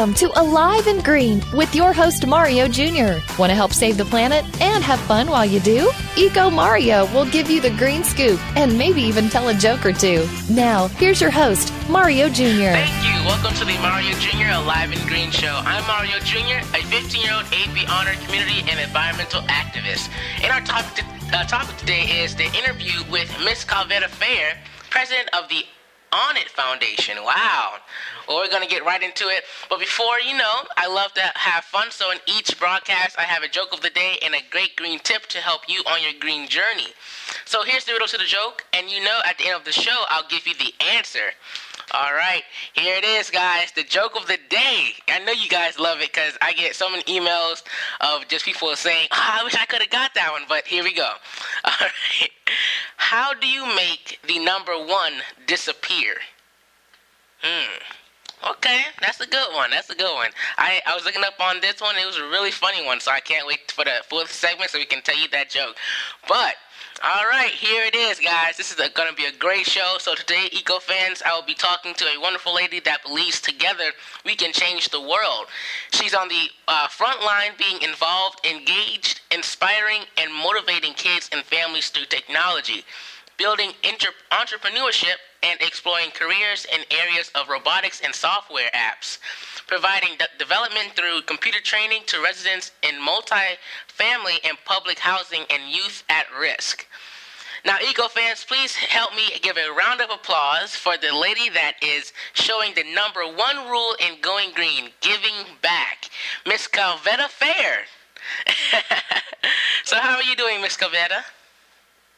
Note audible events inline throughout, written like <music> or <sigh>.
Welcome to Alive and Green with your host, Mario Jr. Want to help save the planet and have fun while you do? Eco Mario will give you the green scoop and maybe even tell a joke or two. Now, here's your host, Mario Jr. Thank you. Welcome to the Mario Jr. Alive and Green Show. I'm Mario Jr., a 15 year old AP Honor community and environmental activist. And our topic, to, uh, topic today is the interview with Miss Calvetta Phair, president of the on It Foundation. Wow. Well, we're going to get right into it. But before you know, I love to have fun. So in each broadcast, I have a joke of the day and a great green tip to help you on your green journey. So here's the riddle to the joke. And you know, at the end of the show, I'll give you the answer. All right, here it is, guys. The joke of the day. I know you guys love it because I get so many emails of just people saying, oh, I wish I could have got that one, but here we go. <laughs> All right. How do you make the number one disappear? Hmm. Okay, that's a good one. That's a good one. I, I was looking up on this one. It was a really funny one, so I can't wait for the fourth segment so we can tell you that joke. But all right, here it is, guys. This is going to be a great show. So today, Eco fans, I will be talking to a wonderful lady that believes together we can change the world. She's on the uh, front line, being involved, engaged, inspiring, and motivating kids and families through technology, building inter- entrepreneurship, and exploring careers in areas of robotics and software apps providing de- development through computer training to residents in multi-family and public housing and youth at risk. Now, Eco fans, please help me give a round of applause for the lady that is showing the number one rule in going green, giving back, Miss Calvetta Phair. <laughs> so, how are you doing, Miss Calvetta?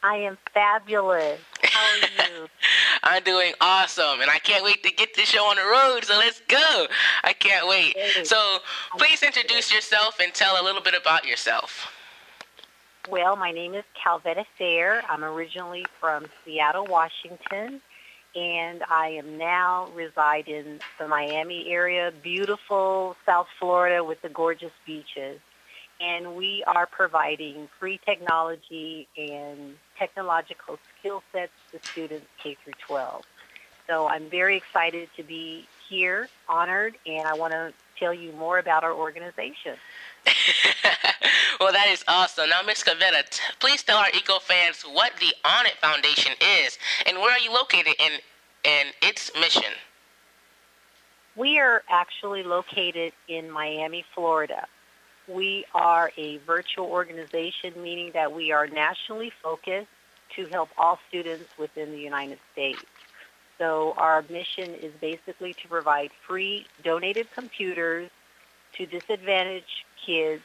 I am fabulous. How are you? <laughs> I'm doing awesome, and I can't wait to get this show on the road. So let's go. I can't wait. So please introduce yourself and tell a little bit about yourself. Well, my name is Calvetta Phair. I'm originally from Seattle, Washington, and I am now reside in the Miami area, beautiful South Florida with the gorgeous beaches. And we are providing free technology and technological skill sets to students K through 12. So I'm very excited to be here, honored, and I want to tell you more about our organization. <laughs> well, that is awesome. Now, Ms. Calvetta, t- please tell our eco fans what the On It Foundation is and where are you located in, in its mission? We are actually located in Miami, Florida. We are a virtual organization, meaning that we are nationally focused to help all students within the United States. So our mission is basically to provide free donated computers to disadvantaged kids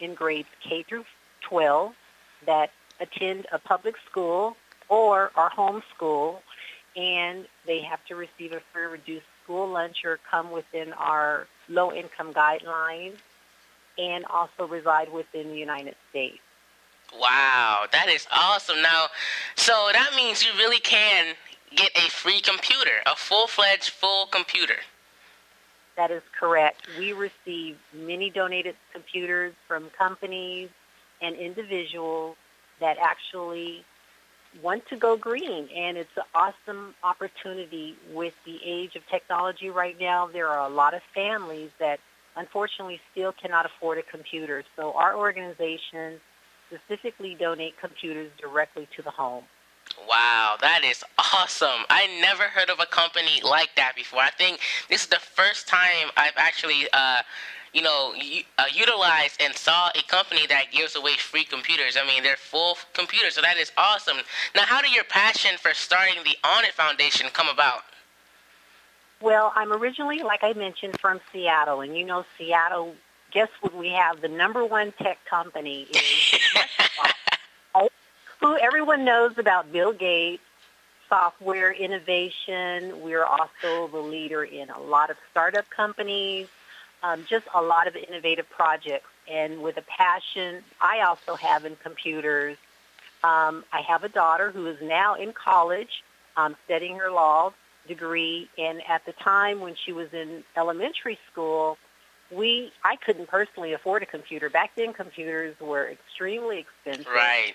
in grades K through 12 that attend a public school or are homeschool and they have to receive a free reduced school lunch or come within our low income guidelines and also reside within the United States. Wow, that is awesome. Now, so that means you really can get a free computer, a full-fledged full computer. That is correct. We receive many donated computers from companies and individuals that actually want to go green. And it's an awesome opportunity with the age of technology right now. There are a lot of families that unfortunately still cannot afford a computer. So our organization specifically donate computers directly to the home. Wow, that is awesome. I never heard of a company like that before. I think this is the first time I've actually, uh, you know, uh, utilized and saw a company that gives away free computers. I mean, they're full computers, so that is awesome. Now, how did your passion for starting the On It Foundation come about? Well, I'm originally, like I mentioned, from Seattle, and you know, Seattle. Guess what? We have the number one tech company is <laughs> who everyone knows about Bill Gates, software innovation. We're also the leader in a lot of startup companies, um, just a lot of innovative projects. And with a passion I also have in computers, um, I have a daughter who is now in college um, studying her law degree. And at the time when she was in elementary school, we I couldn't personally afford a computer. Back then, computers were extremely expensive. Right.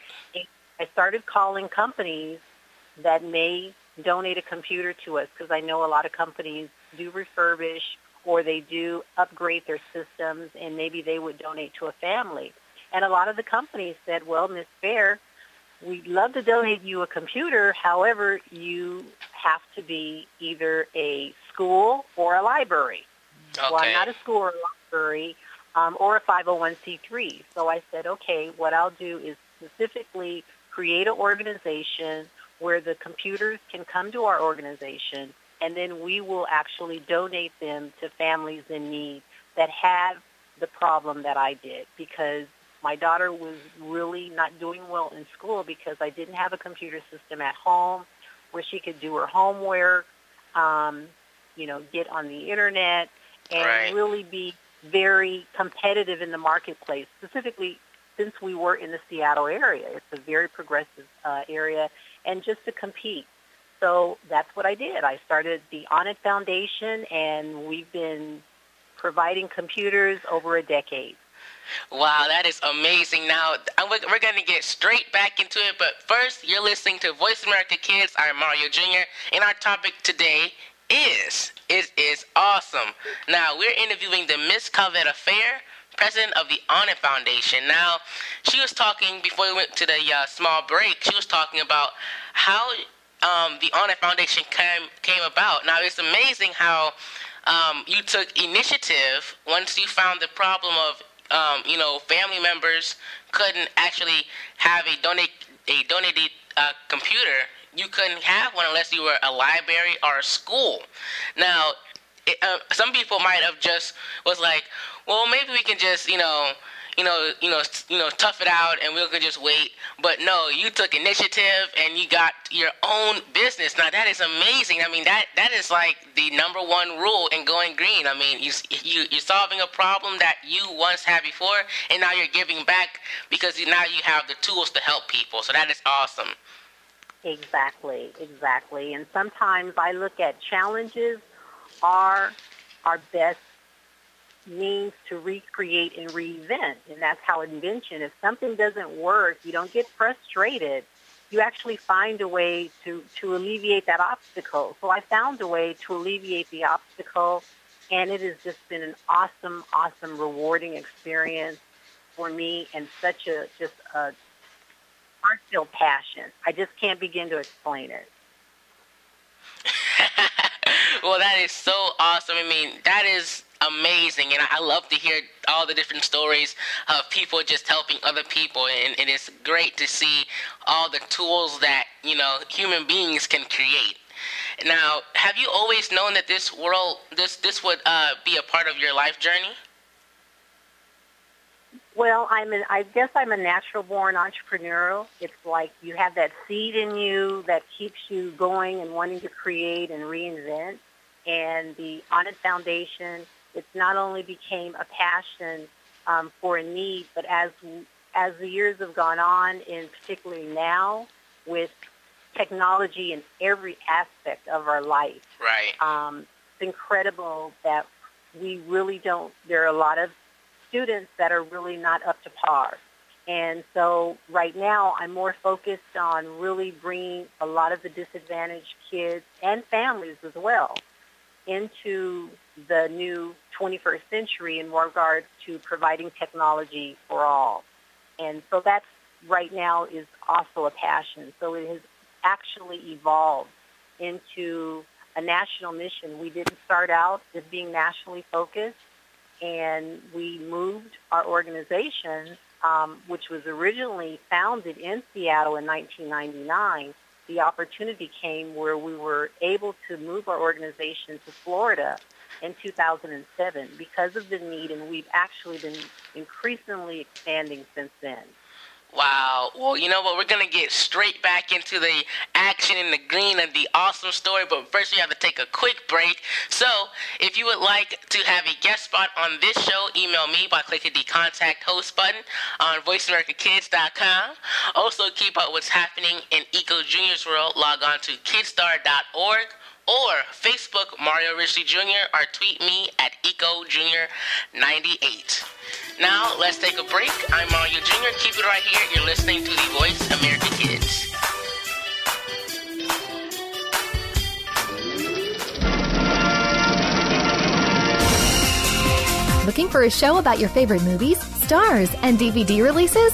I started calling companies that may donate a computer to us because I know a lot of companies do refurbish or they do upgrade their systems and maybe they would donate to a family. And a lot of the companies said, well, Miss Phair, we'd love to donate you a computer. However, you have to be either a school or a library. Okay. Well, I'm not a school or a library um, or a 501c3. So I said, okay, what I'll do is specifically create an organization where the computers can come to our organization and then we will actually donate them to families in need that have the problem that I did because my daughter was really not doing well in school because I didn't have a computer system at home where she could do her homework, um, you know, get on the internet, and Right. really be very competitive in the marketplace, specifically since we were in the Seattle area. It's a very progressive uh, area, and just to compete. So that's what I did. I started the On It Foundation, and we've been providing computers over a decade. Wow, that is amazing. Now, we're, going to get straight back into it, but first, you're listening to Voice America Kids. I'm Mario Jr., and our topic today is It is awesome. Now, we're interviewing the Miss Calvetta Phair, president of the On It Foundation. Now, she was talking, before we went to the uh, small break, she was talking about how um, the On It Foundation came, came about. Now, it's amazing how um, you took initiative once you found the problem of um, you know family members couldn't actually have a donate a donated uh, computer. You couldn't have one unless you were a library or a school. Now, it, uh, some people might have just was like, well, maybe we can just you know you know, you know, you know, tough it out, and we can just wait. But no, you took initiative, and you got your own business. Now that is amazing. I mean, that that is like the number one rule in going green. I mean, you you you're solving a problem that you once had before, and now you're giving back because now you have the tools to help people. So that is awesome. Exactly, exactly. And sometimes I look at challenges are our best means to recreate and reinvent. And that's how invention, if something doesn't work, you don't get frustrated. You actually find a way to, to alleviate that obstacle. So I found a way to alleviate the obstacle, and it has just been an awesome, awesome, rewarding experience for me and such a just a heartfelt passion. I just can't begin to explain it. <laughs> well, that is so awesome. I mean, that is amazing, and I love to hear all the different stories of people just helping other people, and it is great to see all the tools that you know human beings can create. Now, have you always known that this world, this this would uh, be a part of your life journey? Well, I'm an, I guess I'm a natural born entrepreneurial. It's like you have that seed in you that keeps you going and wanting to create and reinvent. And the On It Foundation, it's not only became a passion um, for a need, but as as the years have gone on, and particularly now with technology in every aspect of our life, Right. um, it's incredible that we really don't. There are a lot of students that are really not up to par. And so right now I'm more focused on really bringing a lot of the disadvantaged kids and families as well into the new 21st century in regards to providing technology for all. And so that's right now is also a passion. So it has actually evolved into a national mission. We didn't start out as being nationally focused and we moved our organization, um, which was originally founded in Seattle in 1999. The opportunity came where we were able to move our organization to Florida in 2007 because of the need, and we've actually been increasingly expanding since then. Wow. Well, you know what? We're going to get straight back into the action and the green and the awesome story, but first we have to take a quick break. So, if you would like to have a guest spot on this show, email me by clicking the contact host button on voiceamericakids.com. Also, keep up what's happening in Eco Junior's world. Log on to kidstar.org or Facebook Mario Ritchie Jr. or tweet me at EcoJunior98. Now, let's take a break. I'm Mario Jr. Keep it right here. You're listening to the Voice America Kids. Looking for a show about your favorite movies, stars, and DVD releases?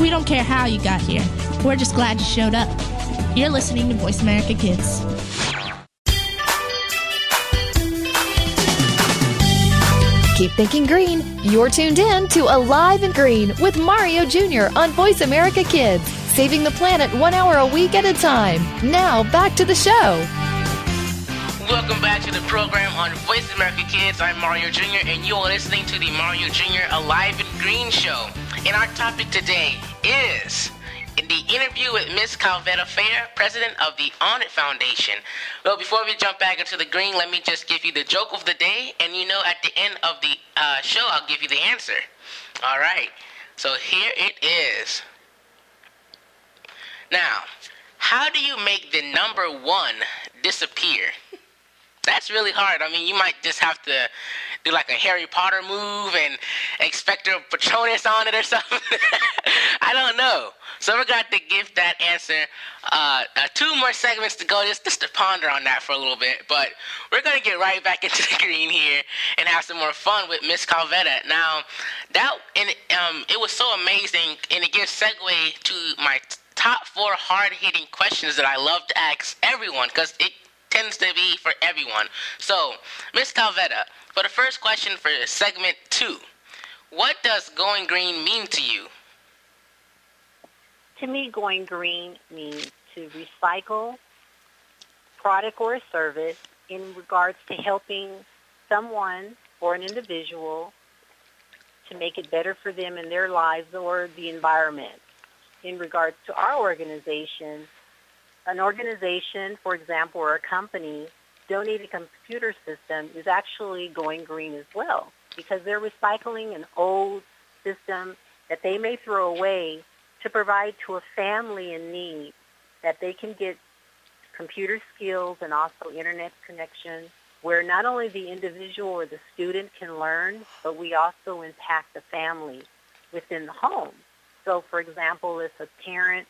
We don't care how you got here. We're just glad you showed up. You're listening to Voice America Kids. Keep thinking green. You're tuned in to Alive and Green with Mario Jr. on Voice America Kids, saving the planet one hour a week at a time. Now, back to the show. Welcome back to the program on Voice America Kids. I'm Mario Jr., and you are listening to the Mario Jr. Alive and Green Show. And our topic today is the interview with Miss Calvetta Phair, president of the On It Foundation. Well, before we jump back into the green, let me just give you the joke of the day, and you know, at the end of the uh, show, I'll give you the answer. All right. So here it is. Now, how do you make the number one disappear? That's really hard. I mean, you might just have to do like a Harry Potter move and expect a Patronus on it or <laughs> something. I don't know. So we're going to give that answer uh, uh, two more segments to go just, just to ponder on that for a little bit. But we're going to get right back into the <laughs> green here and have some more fun with Miss Calvetta. Now, that and um, it was so amazing, and it gives segue to my top four hard-hitting questions that I love to ask everyone because it tends to be for everyone. So, Miss Calvetta, for the first question for segment two, what does going green mean to you? To me, going green means to recycle product or service in regards to helping someone or an individual to make it better for them in their lives or the environment. In regards to our organization, an organization, for example, or a company donated computer system is actually going green as well because they're recycling an old system that they may throw away to provide to a family in need that they can get computer skills and also internet connection where not only the individual or the student can learn, but we also impact the family within the home. So for example, if a parent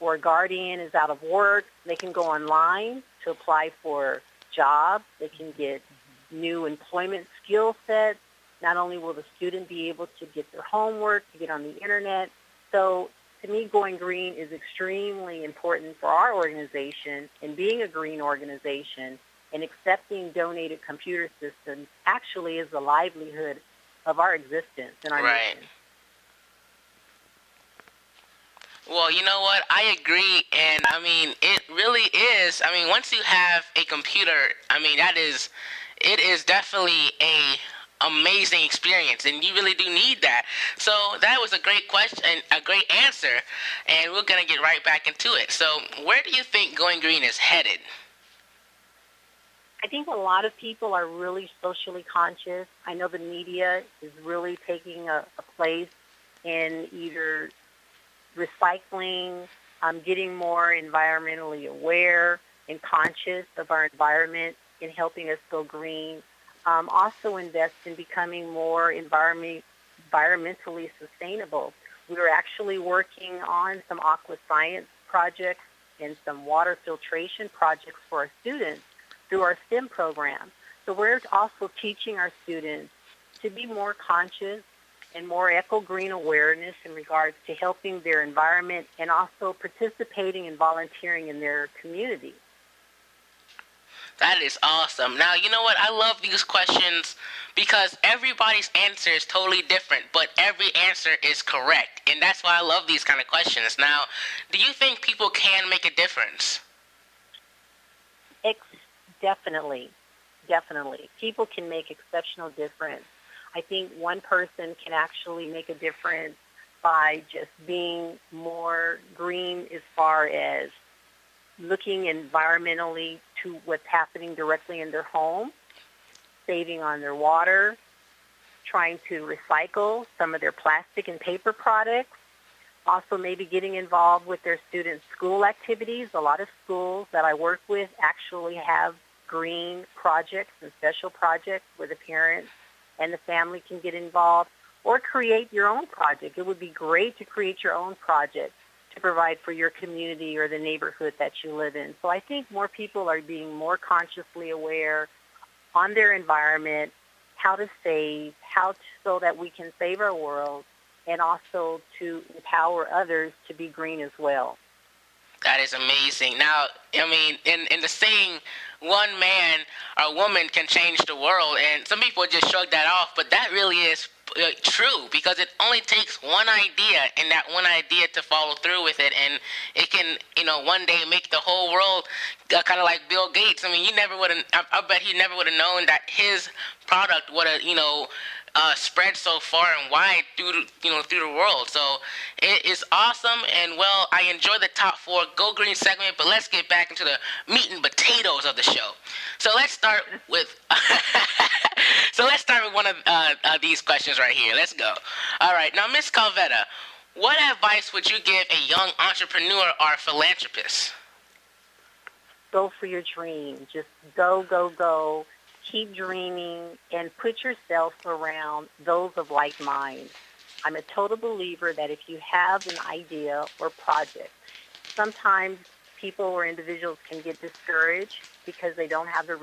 or guardian is out of work, they can go online to apply for jobs. They can get new employment skill sets. Not only will the student be able to get their homework, to get on the internet. So to me, going green is extremely important for our organization and being a green organization and accepting donated computer systems actually is the livelihood of our existence and our right. Well, you know what? I agree, and I mean, it really is. I mean, once you have a computer, I mean, that is, it is definitely a amazing experience, and you really do need that. So that was a great question, a great answer, and we're gonna get right back into it. So, where do you think Going Green is headed? I think a lot of people are really socially conscious. I know the media is really taking a, a place in either recycling, um, getting more environmentally aware and conscious of our environment in helping us go green. Um, also invest in becoming more environment, environmentally sustainable. We are actually working on some aqua science projects and some water filtration projects for our students through our STEM program. So we're also teaching our students to be more conscious and more eco-green awareness in regards to helping their environment and also participating and volunteering in their community. That is awesome. Now, you know what? I love these questions because everybody's answer is totally different, but every answer is correct. And that's why I love these kind of questions. Now, do you think people can make a difference? Ex- definitely. Definitely. People can make exceptional difference. I think one person can actually make a difference by just being more green as far as looking environmentally to what's happening directly in their home, saving on their water, trying to recycle some of their plastic and paper products, also maybe getting involved with their students' school activities. A lot of schools that I work with actually have green projects and special projects where the parents and the family can get involved or create your own project. It would be great to create your own project to provide for your community or the neighborhood that you live in. So I think more people are being more consciously aware on their environment, how to save, how to, so that we can save our world, and also to empower others to be green as well. That is amazing. Now, I mean, in, in the saying, one man or woman can change the world, and some people just shrug that off, but that really is uh, true because it only takes one idea and that one idea to follow through with it, and it can, you know, one day make the whole world uh, kind of like Bill Gates. I mean, you never would have. I, I bet he never would have known that his product would have, you know, uh, spread so far and wide through you know through the world. So it is awesome, and well, I enjoy the top four Go Green segment. But let's get back into the meat and potatoes of the show. So let's start with. <laughs> so let's start with one of uh, uh, these questions right here. Let's go. All right, now Miss Calvetta, what advice would you give a young entrepreneur or philanthropist? Go for your dream. Just go, go, go keep dreaming, and put yourself around those of like mind. I'm a total believer that if you have an idea or project, sometimes people or individuals can get discouraged because they don't have the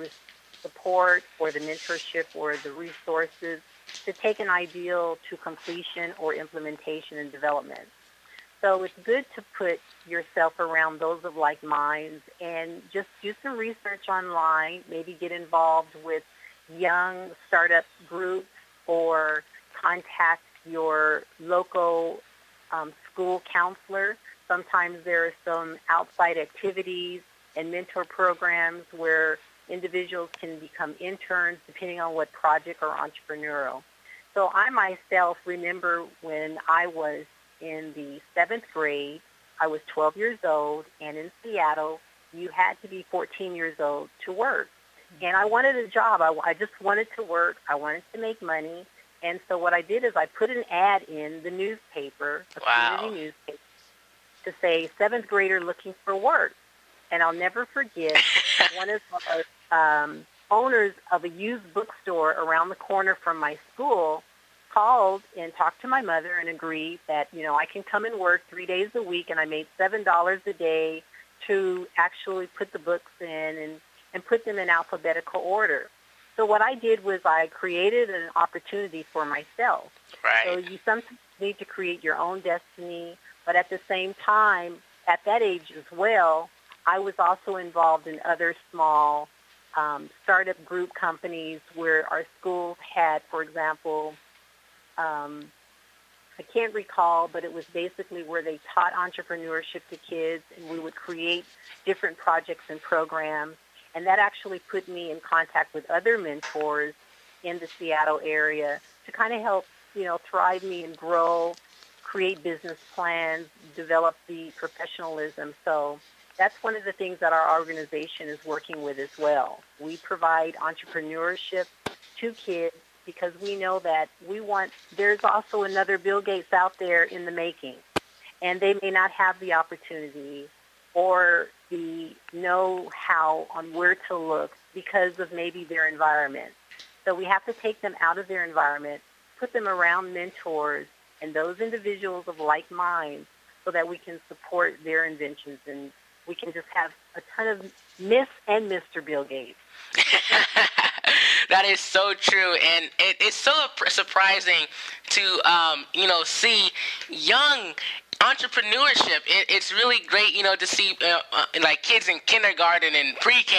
support or the mentorship or the resources to take an ideal to completion or implementation and development. So it's good to put yourself around those of like minds and just do some research online, maybe get involved with young startup groups or contact your local um, school counselor. Sometimes there are some outside activities and mentor programs where individuals can become interns depending on what project or entrepreneurial. So I myself remember when I was in the seventh grade. I was 12 years old, and in Seattle, you had to be 14 years old to work. And I wanted a job. I, I just wanted to work. I wanted to make money. And so what I did is I put an ad in the newspaper, a wow. community newspaper, to say seventh grader looking for work. And I'll never forget <laughs> one of the um, owners of a used bookstore around the corner from my school called and talked to my mother and agreed that, you know, I can come and work three days a week and I made seven dollars a day to actually put the books in and, and put them in alphabetical order. So what I did was I created an opportunity for myself. Right. So you sometimes need to create your own destiny, but at the same time, at that age as well, I was also involved in other small um, startup group companies where our schools had, for example, um, I can't recall, but it was basically where they taught entrepreneurship to kids, and we would create different projects and programs. And that actually put me in contact with other mentors in the Seattle area to kind of help, you know, thrive me and grow, create business plans, develop the professionalism. So that's one of the things that our organization is working with as well. We provide entrepreneurship to kids because we know that we want, there's also another Bill Gates out there in the making. And they may not have the opportunity or the know-how on where to look because of maybe their environment. So we have to take them out of their environment, put them around mentors and those individuals of like mind so that we can support their inventions and we can just have a ton of Miss and Mr. Bill Gates. <laughs> that is so true, and it, it's so surprising to um, you know see young entrepreneurship. It, it's really great you know to see uh, uh, like kids in kindergarten and pre-k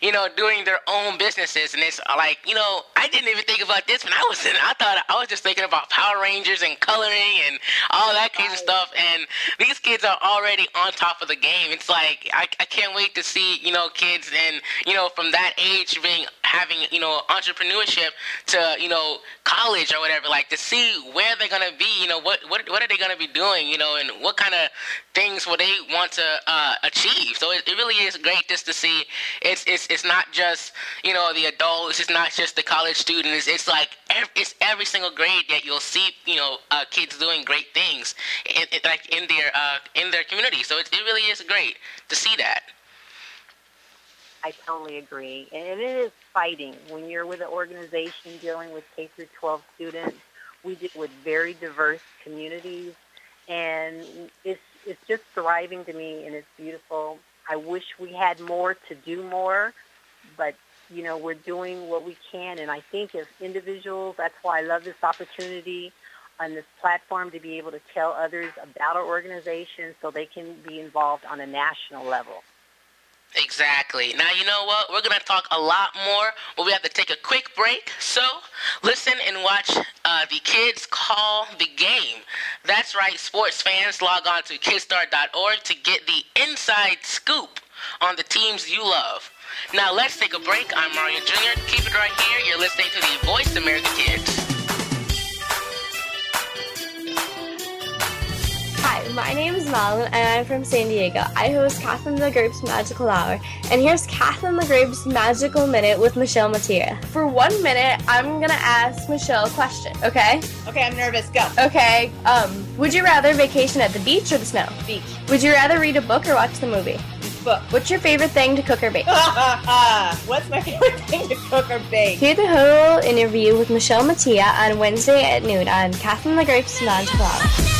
you know doing their own businesses and it's uh, like you know i didn't even think about this when i was in i thought i was just thinking about power rangers and coloring and all that crazy stuff and these kids are already on top of the game it's like I, I can't wait to see you know kids and you know from that age being having you know entrepreneurship to you know college or whatever like to see where they're gonna be you know what what, what are they gonna be doing you know and what kind of things will they want to uh, achieve. So it, it, really is great just to see. It's it's it's not just you know the adults. It's not just the college students. It's like every, it's every single grade that you'll see you know uh, kids doing great things, in, in, like in their uh, in their community. So it, it really is great to see that. I totally agree. And it is fighting when you're with an organization dealing with K through 12 students. We deal with very diverse communities and it's it's just thriving to me, and it's beautiful. I wish we had more to do more, but you know we're doing what we can, and I think as individuals, that's why I love this opportunity on this platform to be able to tell others about our organization so they can be involved on a national level. Exactly. Now, you know what? We're going to talk a lot more, but we have to take a quick break. So, listen and watch uh, the kids call the game. That's right, sports fans. Log on to kidstar.org to get the inside scoop on the teams you love. Now, let's take a break. I'm Mario Jr. Keep it right here. You're listening to the Voice America Kids. My name is Malin and I'm from San Diego. I host Catherine the Grape's Magical Hour. And here's Catherine the Grape's Magical Minute with Michelle Mattia. For one minute, I'm gonna ask Michelle a question, okay? Okay, I'm nervous. Go. Okay, um, would you rather vacation at the beach or the snow? Beach. Would you rather read a book or watch the movie? Book. What's your favorite thing to cook or bake? <laughs> What's my favorite thing to cook or bake? Hear the whole interview with Michelle Mattia on Wednesday at noon on Catherine the Grape's Magical Hour.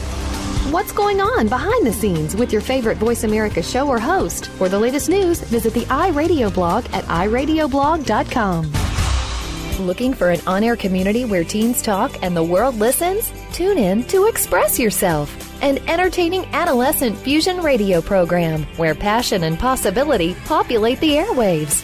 What's going on behind the scenes with your favorite Voice America show or host? For the latest news, visit the iRadio blog at iradioblog.com. Looking for an on air community where teens talk and the world listens? Tune in to Express Yourself, an entertaining adolescent fusion radio program where passion and possibility populate the airwaves.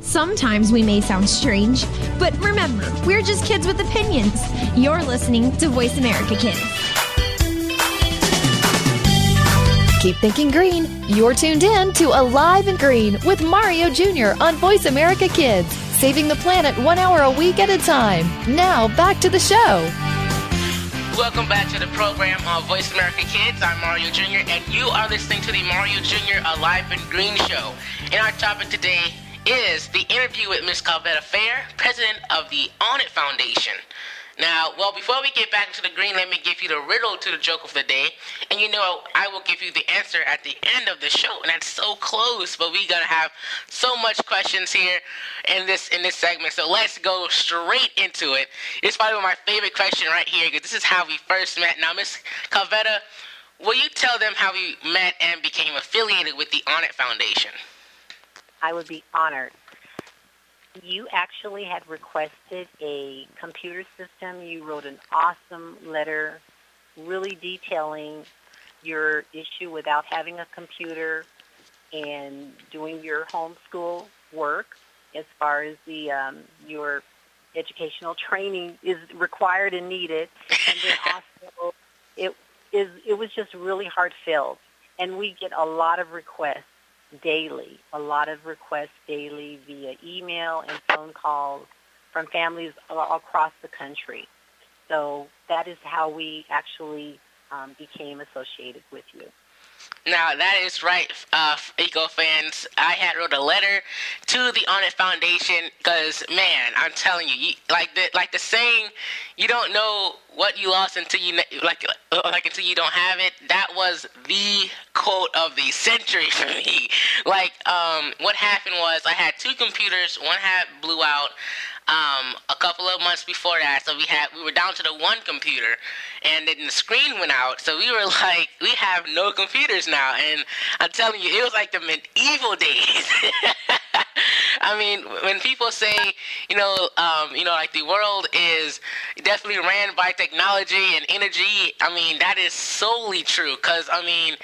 Sometimes we may sound strange, but remember, we're just kids with opinions. You're listening to Voice America Kids. Keep thinking green. You're tuned in to Alive and Green with Mario Jr. on Voice America Kids, saving the planet one hour a week at a time. Now, back to the show. Welcome back to the program on Voice America Kids. I'm Mario Jr., and you are listening to the Mario Jr. Alive and Green show. And our topic today is the interview with Ms. Calvetta Phair, president of the On It Foundation. Now, well, before we get back into the green, let me give you the riddle to the joke of the day. And you know, I will give you the answer at the end of the show. And that's so close, but we're gonna have so much questions here in this in this segment. So let's go straight into it. It's probably my favorite question right here because this is how we first met. Now, Ms. Calvetta, will you tell them how we met and became affiliated with the On It Foundation? I would be honored. You actually had requested a computer system. You wrote an awesome letter really detailing your issue without having a computer and doing your homeschool work as far as the um, your educational <laughs> training is required and needed. And then also, it is it was just really heartfelt, and we get a lot of requests daily, a lot of requests daily via email and phone calls from families across the country. So that is how we actually um, became associated with you. Now that is right, uh, Eco fans. I had wrote a letter to the On It Foundation because, man, I'm telling you, you, like the like the saying, you don't know what you lost until you like like until you don't have it. That was the quote of the century <laughs> for me. Like, um, what happened was I had two computers. One had blew out um, a couple of months before that. So we had we were down to the one computer, and then the screen went out. So we were <laughs> like, we have no computers now. And I'm telling you, it was like the medieval days. <laughs> I mean, when people say, you know, um, you know, like the world is definitely ran by technology and energy, I mean, that is solely true. Cause I mean,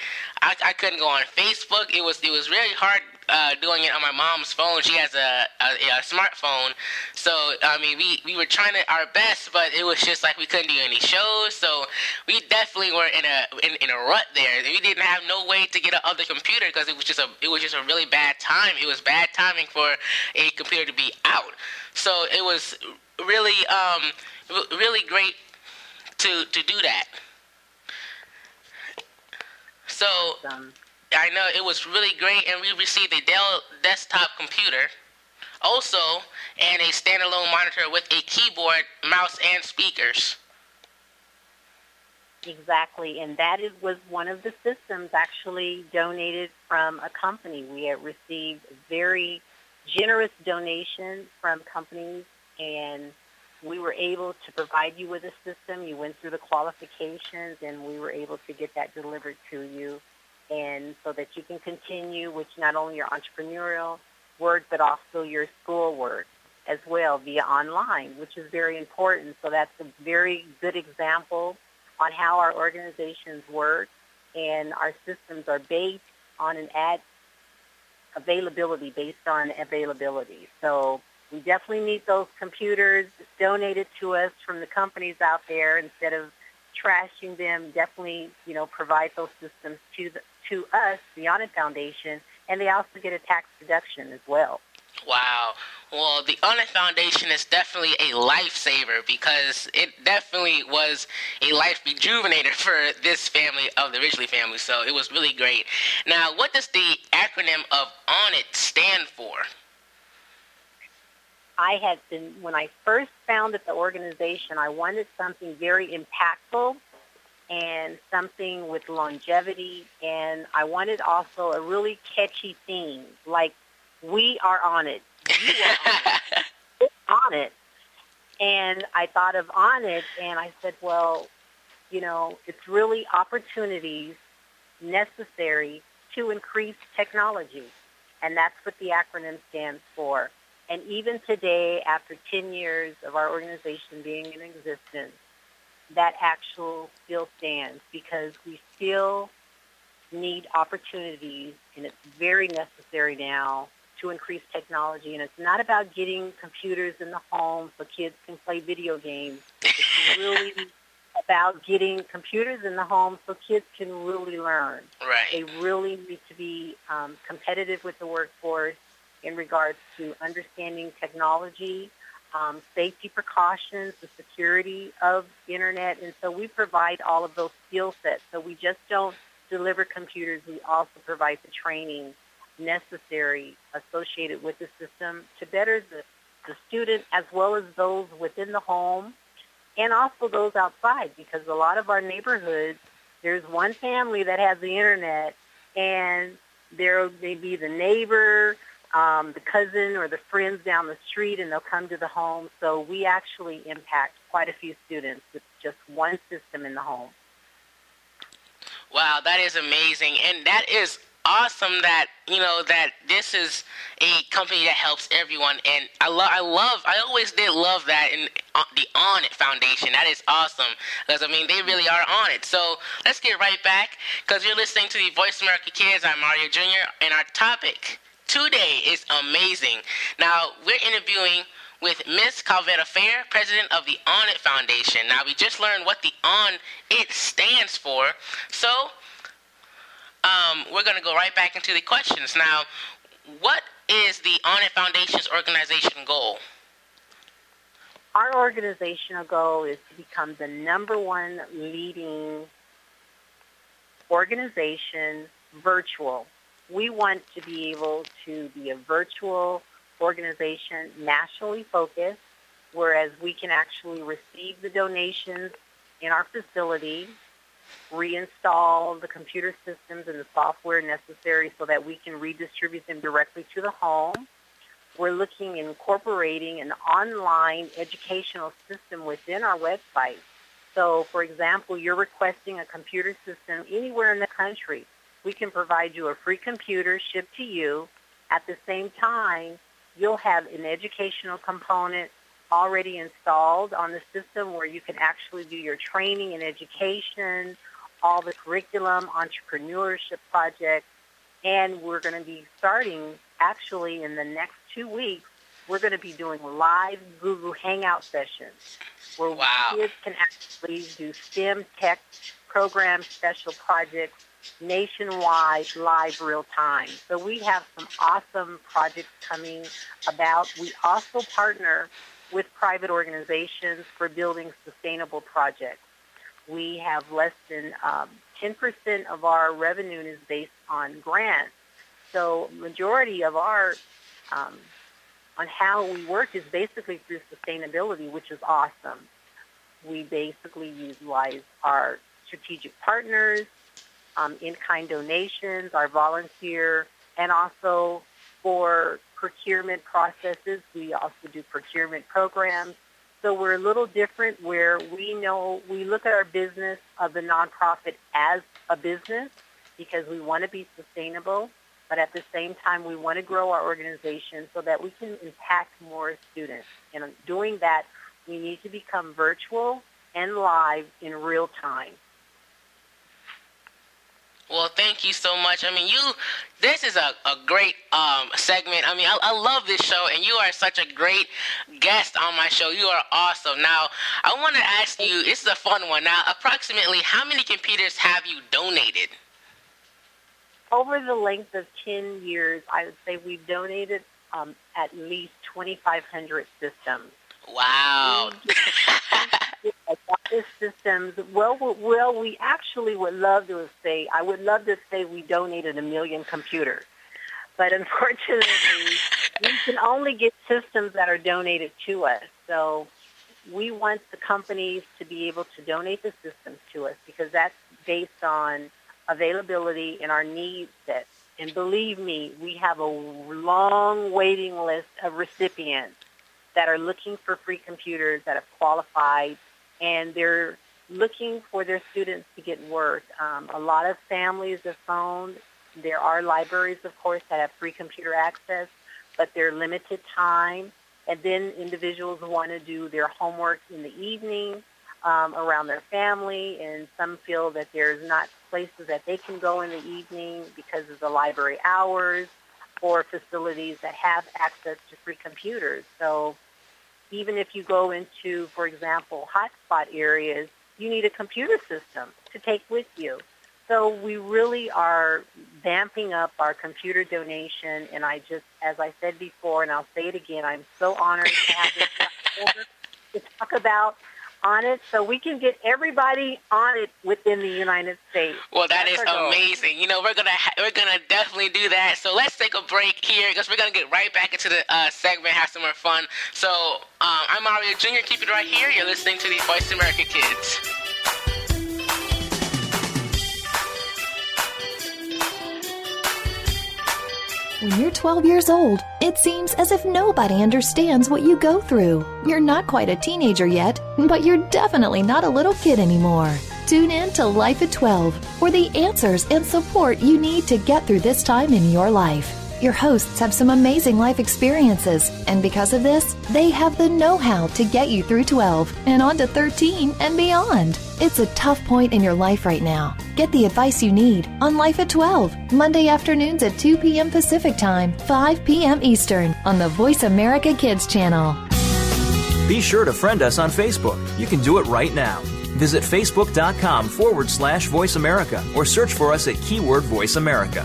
I, I couldn't go on Facebook. It was it was really hard uh, doing it on my mom's phone. She has a, a, a, smartphone, so I mean, we, we were trying to our best, but it was just like we couldn't do any shows. So we definitely were in a in, in a rut there. We didn't have no way to get another computer because it was just a it was just a really bad time. It was bad timing for a computer to be out. So it was really um really great to to do that. So. Awesome. I know it was really great, and we received a Dell desktop computer, also, and a standalone monitor with a keyboard, mouse, and speakers. Exactly, and that is, was one of the systems actually donated from a company. We had received very generous donations from companies, and we were able to provide you with a system. You went through the qualifications, and we were able to get that delivered to you and so that you can continue with not only your entrepreneurial work, but also your school work as well via online, which is very important. So that's a very good example on how our organizations work and our systems are based on an ad availability, based on availability. So we definitely need those computers donated to us from the companies out there instead of trashing them. Definitely, you know, provide those systems to the, to us, the On It Foundation, and they also get a tax deduction as well. Wow. Well, the On It Foundation is definitely a lifesaver because it definitely was a life rejuvenator <laughs> for this family of the Ridgely family. So it was really great. Now, what does the acronym of ONIT stand for? I had been, when I first founded the organization, I wanted something very impactful and something with longevity. And I wanted also a really catchy theme, like we are on it. You are on it. <laughs> on it. And I thought of on it, and I said, well, you know, it's really opportunities necessary to increase technology. And that's what the acronym stands for. And even today, after 10 years of our organization being in existence, that actual still stands because we still need opportunities and it's very necessary now to increase technology and it's not about getting computers in the home so kids can play video games. It's really <laughs> about getting computers in the home so kids can really learn. Right. They really need to be um, competitive with the workforce in regards to understanding technology um, safety precautions, the security of internet, and so we provide all of those skill sets. So we just don't deliver computers; we also provide the training necessary associated with the system to better the, the student as well as those within the home and also those outside because a lot of our neighborhoods, there's one family that has the internet and there may be the neighbor um, the cousin or the friends down the street, and they'll come to the home. So we actually impact quite a few students with just one system in the home. Wow, that is amazing, and that is awesome that you know that this is a company that helps everyone. And i love i love i always did love that in uh, the on it foundation. That is awesome because i mean they really are on it. So let's get right back because you're listening to the voice america kids. I'm mario jr and our topic today is amazing. Now, we're interviewing with Miss Calvetta Phair, president of the On It Foundation. Now, we just learned what the On It stands for, so um, we're going to go right back into the questions. Now, what is the On It Foundation's organization goal? Our organizational goal is to become the number one leading organization virtual. We want to be able to be a virtual organization nationally focused, whereas we can actually receive the donations in our facility, reinstall the computer systems and the software necessary so that we can redistribute them directly to the home. We're looking at incorporating an online educational system within our website. So, for example, you're requesting a computer system anywhere in the country. We can provide you a free computer shipped to you. At the same time, you'll have an educational component already installed on the system where you can actually do your training and education, all the curriculum, entrepreneurship projects, and we're going to be starting actually in the next two weeks. We're going to be doing live Google Hangout sessions where wow. kids can actually do STEM tech program special projects nationwide, live, real time. So we have some awesome projects coming about. We also partner with private organizations for building sustainable projects. We have less than um, 10% of our revenue is based on grants. So majority of our um, on how we work is basically through sustainability, which is awesome. We basically utilize our strategic partners, um, in-kind donations, our volunteer, and also for procurement processes. We also do procurement programs. So we're a little different where we know we look at our business of the nonprofit as a business because we want to be sustainable, but at the same time we want to grow our organization so that we can impact more students. And doing that, we need to become virtual and live in real time. Well, thank you so much. I mean, you, this is a, a great um, segment. I mean, I, I love this show, and you are such a great guest on my show. You are awesome. Now, I want to ask you, this is a fun one. Now, approximately how many computers have you donated? Over the length of 10 years, I would say we've donated um, at least 2,500 systems. Wow. <laughs> systems. Well, well, we actually would love to say. I would love to say we donated a million computers, but unfortunately, we can only get systems that are donated to us. So we want the companies to be able to donate the systems to us because that's based on availability and our needs set. And believe me, we have a long waiting list of recipients that are looking for free computers that have qualified and they're looking for their students to get work. Um, a lot of families have phoned. There are libraries, of course, that have free computer access, but they're limited time. And then individuals want to do their homework in the evening um, around their family, and some feel that there's not places that they can go in the evening because of the library hours or facilities that have access to free computers. So even if you go into, for example, hotspot areas, you need a computer system to take with you. So we really are vamping up our computer donation, and I just, as I said before, and I'll say it again, I'm so honored to have this <laughs> to talk about on it so we can get everybody on it within the United States. Well, that That's is amazing. You know, we're gonna ha- we're gonna definitely do that. So let's take a break here because we're gonna get right back into the uh, segment, have some more fun. So um, I'm Mario Jr. Keep it right here. You're listening to the Voice America Kids. When you're 12 years old, it seems as if nobody understands what you go through. You're not quite a teenager yet, but you're definitely not a little kid anymore. Tune in to Life at 12 for the answers and support you need to get through this time in your life. Your hosts have some amazing life experiences, and because of this, they have the know how to get you through 12 and on to 13 and beyond. It's a tough point in your life right now. Get the advice you need on Life at 12, Monday afternoons at 2 p.m. Pacific Time, 5 p.m. Eastern on the Voice America Kids channel. Be sure to friend us on Facebook. You can do it right now. Visit facebook.com forward slash voice America or search for us at keyword voice America.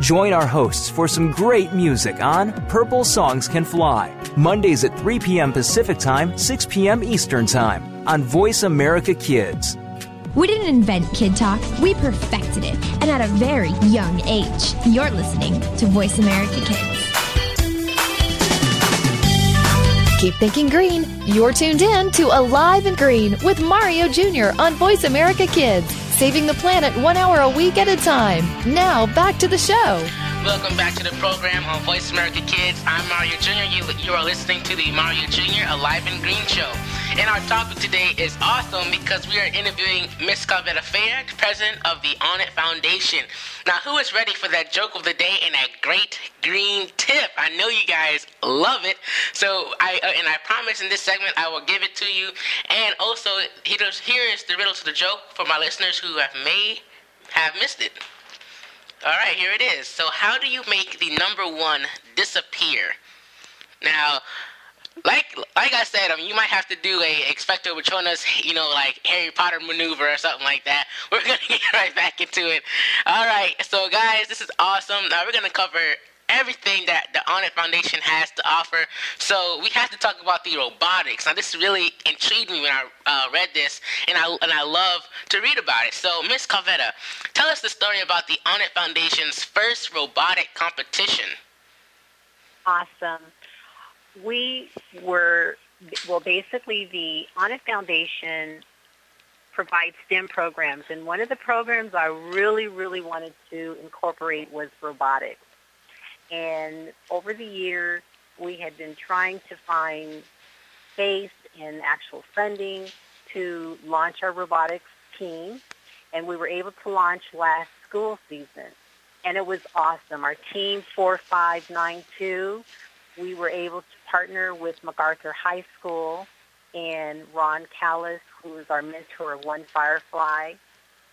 Join our hosts for some great music on Purple Songs Can Fly, Mondays at 3 p.m. Pacific Time, 6 p.m. Eastern Time on Voice America Kids. We didn't invent Kid Talk, we perfected it, and at a very young age. You're listening to Voice America Kids. Keep thinking green. You're tuned in to Alive and Green with Mario Jr. on Voice America Kids, saving the planet one hour a week at a time. Now, back to the show. Welcome back to the program on Voice America Kids. I'm Mario Jr. You, you are listening to the Mario Jr. Alive and Green Show. And our topic today is awesome because we are interviewing Miss Calvetta Phair, president of the On It Foundation. Now, who is ready for that joke of the day and that great green tip? I know you guys love it. So, I uh, and I promise in this segment I will give it to you. And also, here is the riddle to the joke for my listeners who have may have missed it. All right, here it is. So, how do you make the number one disappear? Now, like like I said, I mean, you might have to do a expecto patronus, you know, like Harry Potter maneuver or something like that. <laughs> We're gonna get right back into it. All right, so guys, this is awesome. Now we're gonna cover everything that the On It Foundation has to offer. So we have to talk about the robotics. Now this really intrigued me when I uh, read this, and I and I love to read about it. So Miss Calvetta, tell us the story about the On It Foundation's first robotic competition. Awesome. We were well, basically the On It Foundation provides STEM programs, and one of the programs I really, really wanted to incorporate was robotics. And over the years, we had been trying to find space and actual funding to launch our robotics team. And we were able to launch last school season. And it was awesome. Our team 4592, we were able to partner with MacArthur High School and Ron Callis, who is our mentor of One Firefly,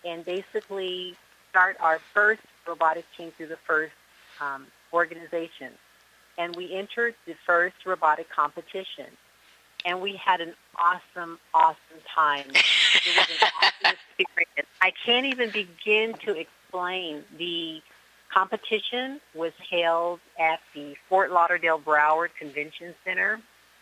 and basically start our first robotics team through the first um, organization. And we entered the first robotic competition. And we had an awesome, awesome time. It was an awesome <laughs> experience. I can't even begin to explain. The competition was held at the Fort Lauderdale Broward Convention Center.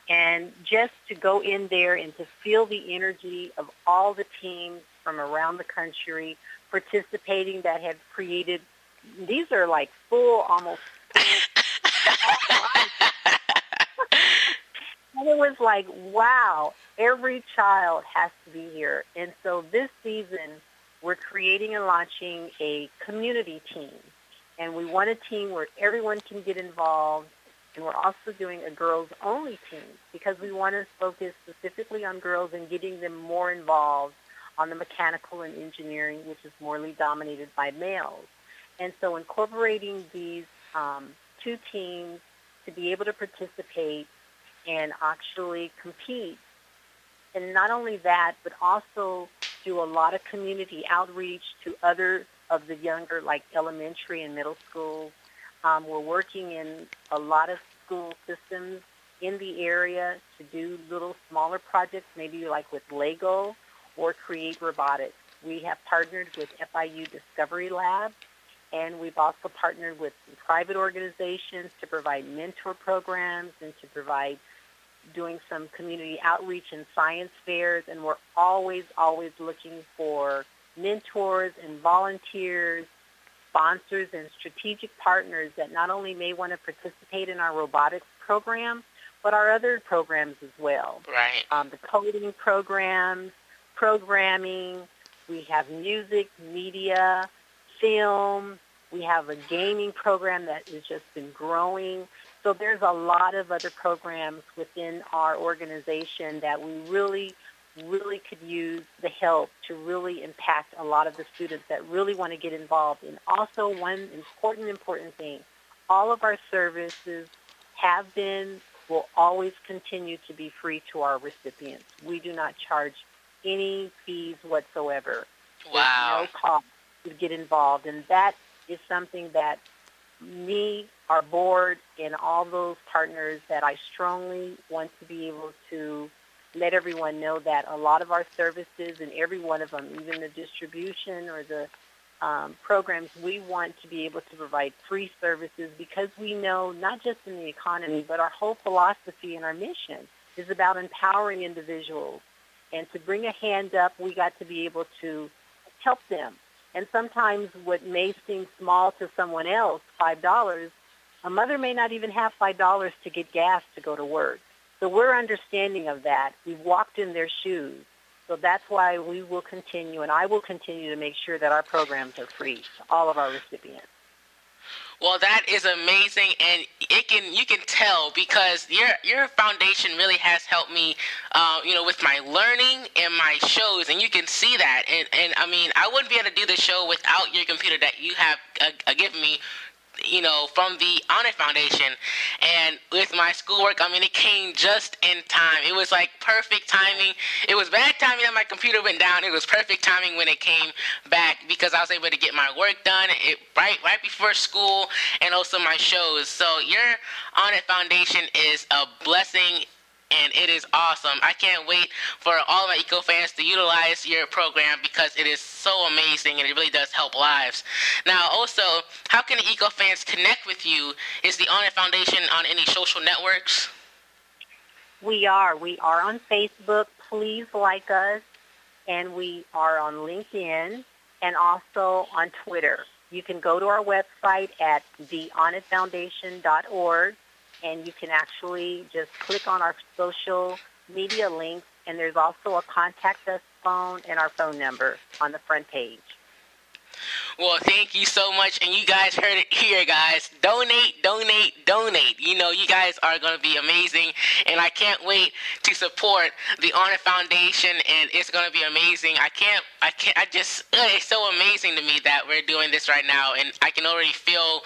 And just to go in there and to feel the energy of all the teams from around the country participating that had created, these are like full, almost <laughs> and it was like, wow, every child has to be here. And so this season, we're creating and launching a community team. And we want a team where everyone can get involved. And we're also doing a girls-only team because we want to focus specifically on girls and getting them more involved on the mechanical and engineering, which is morely dominated by males. And so incorporating these um, two teams to be able to participate and actually compete. And not only that, but also do a lot of community outreach to other of the younger, like elementary and middle schools. Um, we're working in a lot of school systems in the area to do little smaller projects, maybe like with Lego or Create Robotics. We have partnered with FIU Discovery Lab and we've also partnered with private organizations to provide mentor programs and to provide doing some community outreach and science fairs. And we're always, always looking for mentors and volunteers, sponsors and strategic partners that not only may want to participate in our robotics program, but our other programs as well. Right. Um, the coding programs, programming, we have music, media, film. We have a gaming program that has just been growing. So there's a lot of other programs within our organization that we really really could use the help to really impact a lot of the students that really want to get involved. And also one important, important thing, all of our services have been, will always continue to be free to our recipients. We do not charge any fees whatsoever. Wow. There's no cost to get involved. And that is something that me, our board, and all those partners that I strongly want to be able to let everyone know that a lot of our services and every one of them, even the distribution or the um, programs, we want to be able to provide free services because we know not just in the economy, but our whole philosophy and our mission is about empowering individuals. And to bring a hand up, we got to be able to help them. And sometimes what may seem small to someone else, $5, a mother may not even have $5 to get gas to go to work. So we're understanding of that. We've walked in their shoes. So that's why we will continue, and I will continue to make sure that our programs are free to all of our recipients. Well, that is amazing, and it can you can tell because your your foundation really has helped me, uh, you know, with my learning and my shows, and you can see that. And and I mean, I wouldn't be able to do the show without your computer that you have uh, uh, given me you know, from the On It Foundation. And with my schoolwork, I mean, it came just in time. It was like perfect timing. It was bad timing that my computer went down. It was perfect timing when it came back because I was able to get my work done it, right right before school and also my shows. So your On It Foundation is a blessing and it is awesome. I can't wait for all my eco fans to utilize your program because it is so amazing and it really does help lives. Now, also, how can the eco fans connect with you? Is the On It Foundation on any social networks? We are. We are on Facebook. Please like us. And we are on LinkedIn and also on Twitter. You can go to our website at theonitfoundation.org and you can actually just click on our social media links, and there's also a contact us phone and our phone number on the front page. Well, thank you so much. And you guys heard it here, guys. Donate, donate, donate. You know, you guys are going to be amazing. And I can't wait to support the On It Foundation. And it's going to be amazing. I can't, I can't, I just, it's so amazing to me that we're doing this right now. And I can already feel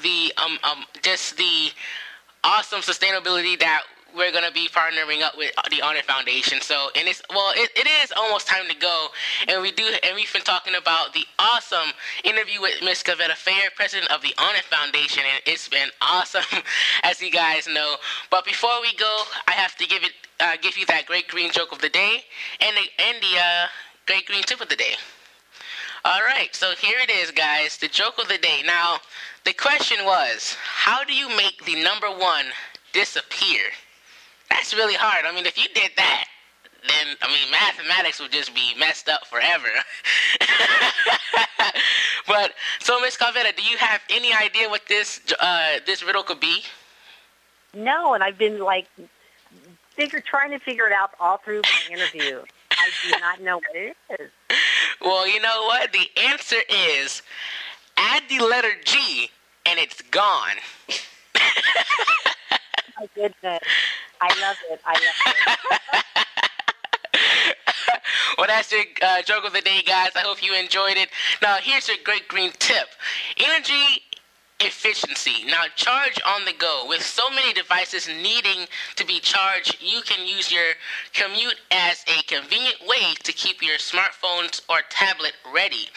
the, um, um, just the, awesome sustainability that we're to be partnering up with the On It Foundation. So, and it's well, it, it is almost time to go, and we do, and we've been talking about the awesome interview with Miss Calvetta Phair, president of the On It Foundation, and it's been awesome, <laughs> as you guys know. But before we go, I have to give it, uh, give you that great green joke of the day, and the and the uh, great green tip of the day. All right, so here it is, guys. The joke of the day. Now, the question was, how do you make the number one disappear? That's really hard. I mean, if you did that, then I mean, mathematics would just be messed up forever. <laughs> but so, Miss Calvetta, do you have any idea what this uh, this riddle could be? No, and I've been like figure trying to figure it out all through my interview. I do not know what it is. Well, you know what? The answer is add the letter G and it's gone. <laughs> My goodness. I love it. I love it. <laughs> well, that's your uh, joke of the day, guys. I hope you enjoyed it. Now, here's your great green tip energy efficiency. Now, charge on the go. With so many devices needing to be charged, you can use your commute as a convenient way to keep your smartphones or tablet ready.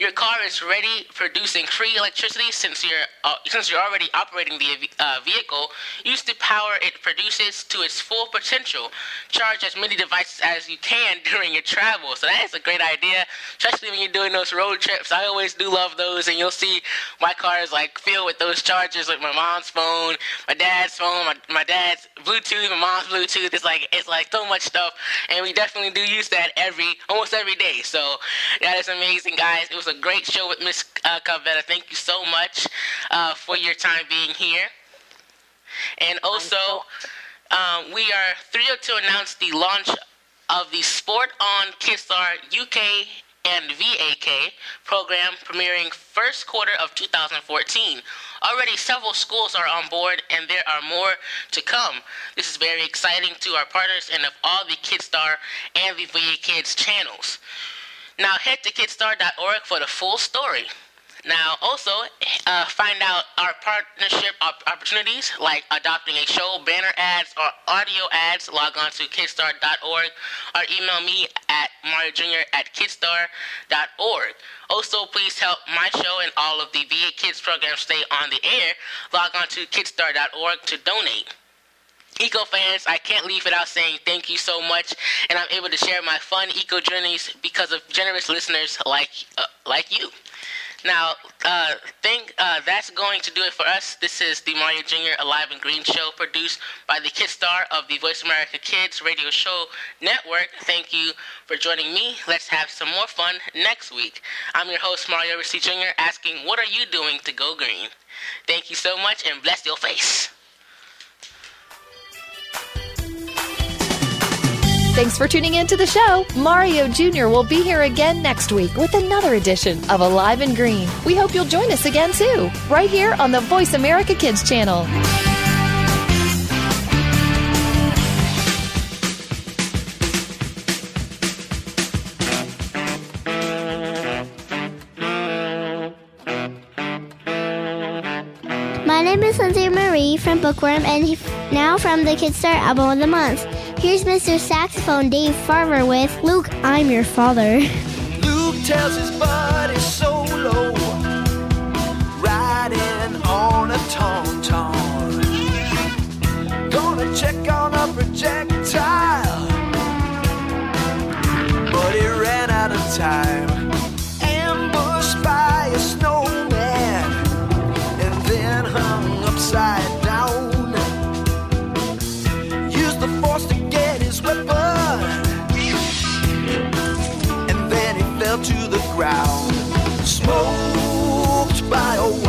Your car is ready producing free electricity since you're uh, since you're already operating the uh, vehicle. Use the power it produces to its full potential. Charge as many devices as you can <laughs> during your travel. So that is a great idea, especially when you're doing those road trips. I always do love those, and you'll see my car is like filled with those chargers, like my mom's phone, my dad's phone, my, my dad's Bluetooth, my mom's Bluetooth. It's like it's like so much stuff, and we definitely do use that every almost every day. So that is amazing, guys. It was a great show with Miss uh, Calvetta. Thank you so much uh, for your time being here. And also, um, we are thrilled to announce the launch of the Sport on Kidstar UK and VAK program premiering first quarter of 2014. Already several schools are on board and there are more to come. This is very exciting to our partners and of all the Kidstar and the VA Kids channels. Now head to kidstar.org for the full story. Now, also, uh, find out our partnership op- opportunities like adopting a show, banner ads, or audio ads. Log on to kidstar.org or email me at Mario Jr. at kidstar.org. Also, please help my show and all of the VA Kids programs stay on the air. Log on to kidstar.org to donate. Eco fans, I can't leave without saying thank you so much, and I'm able to share my fun eco journeys because of generous listeners like uh, like you. Now, uh, think uh, that's going to do it for us. This is the Mario Jr. Alive and Green show produced by the Kidstar of the Voice America Kids Radio Show Network. Thank you for joining me. Let's have some more fun next week. I'm your host, Mario Ricci Jr., asking, What are you doing to go green? Thank you so much and bless your face. Thanks for tuning in to the show. Mario Jr. will be here again next week with another edition of Alive and Green. We hope you'll join us again too, right here on the Voice America Kids channel. My name is Lindsay Marie from Bookworm and now from the Kidstar Album of the Month. Here's Mr. Saxophone Dave Farmer with Luke, I'm Your Father. Luke tells his buddy solo, riding on a tauntaun. Gonna check on a projectile, ground. Smoked by a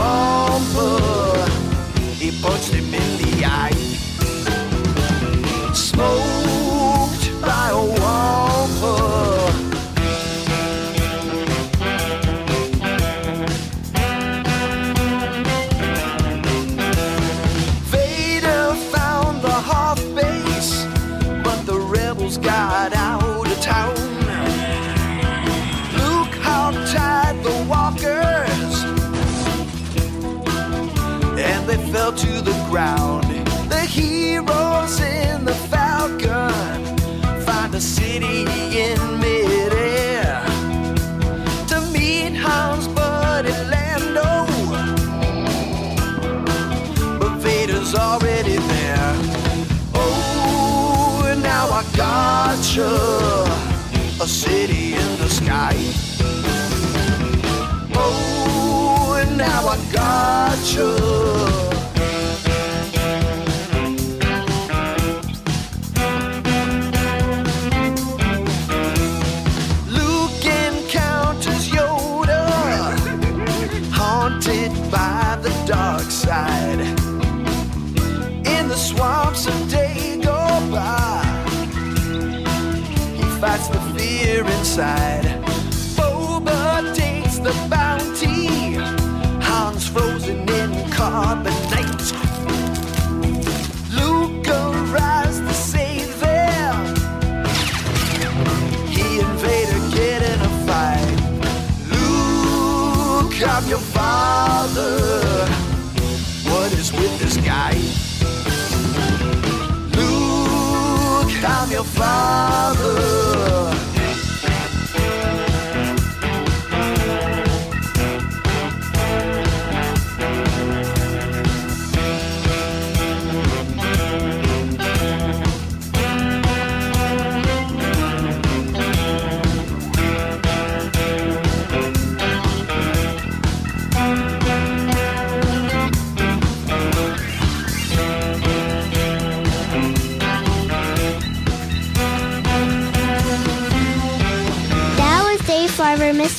Luke, I'm your father.